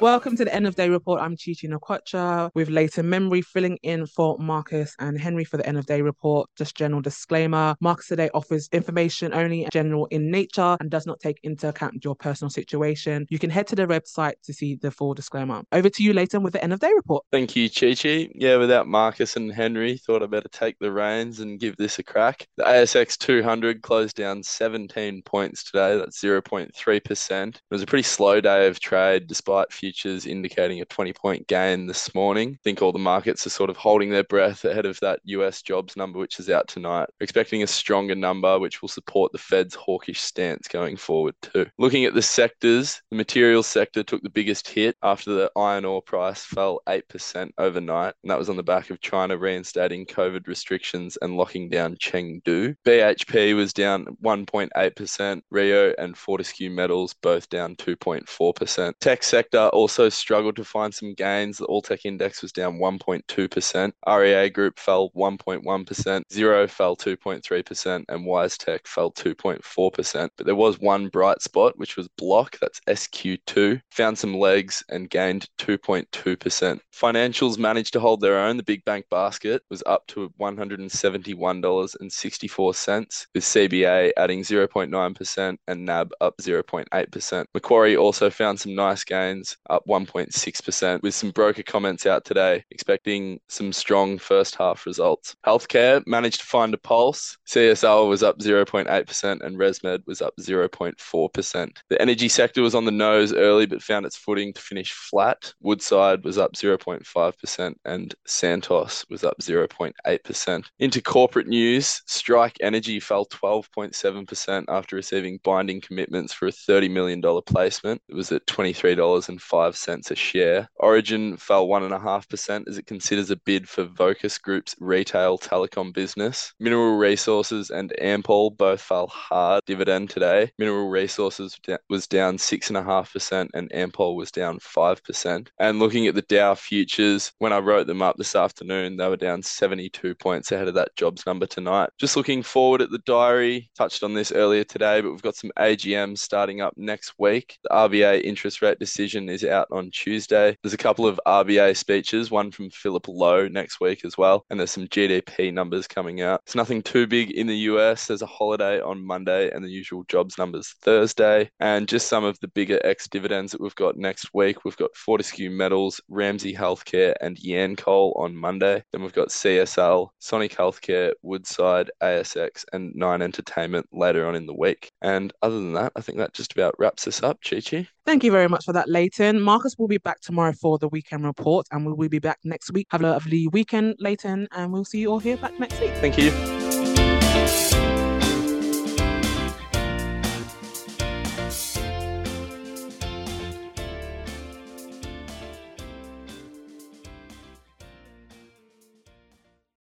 Welcome to the end of day report. I'm Chichi Nakwacha with later memory filling in for Marcus and Henry for the end of day report. Just general disclaimer Marcus Today offers information only general in nature and does not take into account your personal situation. You can head to the website to see the full disclaimer. Over to you, Leighton, with the end of day report. Thank you, Chichi. Yeah, without Marcus and Henry, thought I'd better take the reins and give this a crack. The ASX 200 closed down 17 points today. That's 0.3%. It was a pretty slow day of trade despite few futures indicating a 20 point gain this morning. I think all the markets are sort of holding their breath ahead of that US jobs number, which is out tonight. We're expecting a stronger number, which will support the Fed's hawkish stance going forward, too. Looking at the sectors, the materials sector took the biggest hit after the iron ore price fell 8% overnight, and that was on the back of China reinstating COVID restrictions and locking down Chengdu. BHP was down 1.8%, Rio and Fortescue Metals both down 2.4%. Tech sector also struggled to find some gains. The All Tech Index was down 1.2%. REA Group fell 1.1%. Xero fell 2.3%. And WiseTech fell 2.4%. But there was one bright spot, which was Block, that's SQ2, found some legs and gained 2.2%. Financials managed to hold their own. The big bank basket was up to $171.64, with CBA adding 0.9% and NAB up 0.8%. Macquarie also found some nice gains, up 1.6%, with some broker comments out today expecting some strong first half results. Healthcare managed to find a pulse. CSL was up 0.8% and ResMed was up 0.4%. The energy sector was on the nose early but found its footing to finish flat. Woodside was up 0.5% and Santos was up 0.8%. Into corporate news, Strike Energy fell 12.7% after receiving binding commitments for a $30 million placement. It was at $23.05 five cents a share. Origin fell one and a half percent as it considers a bid for Vocus Group's retail telecom business. Mineral Resources and Ampol both fell hard dividend today. Mineral Resources was down six and a half percent and Ampol was down five percent. And looking at the Dow futures, when I wrote them up this afternoon, they were down 72 points ahead of that jobs number tonight. Just looking forward at the diary, touched on this earlier today, but we've got some AGMs starting up next week. The RBA interest rate decision is out on Tuesday. There's a couple of RBA speeches, one from Philip Lowe next week as well, and there's some GDP numbers coming out. It's nothing too big in the US. There's a holiday on Monday and the usual jobs numbers Thursday, and just some of the bigger ex dividends that we've got next week. We've got Fortescue Metals, Ramsay Healthcare, and Yancoal on Monday. Then we've got CSL, Sonic Healthcare, Woodside, ASX, and Nine Entertainment later on in the week. And other than that, I think that just about wraps us up, Chi Chi. Thank you very much for that, Marcus will be back tomorrow for the weekend report, and we will be back next week. Have a lovely weekend, Leighton, and we'll see you all here back next week. Thank you.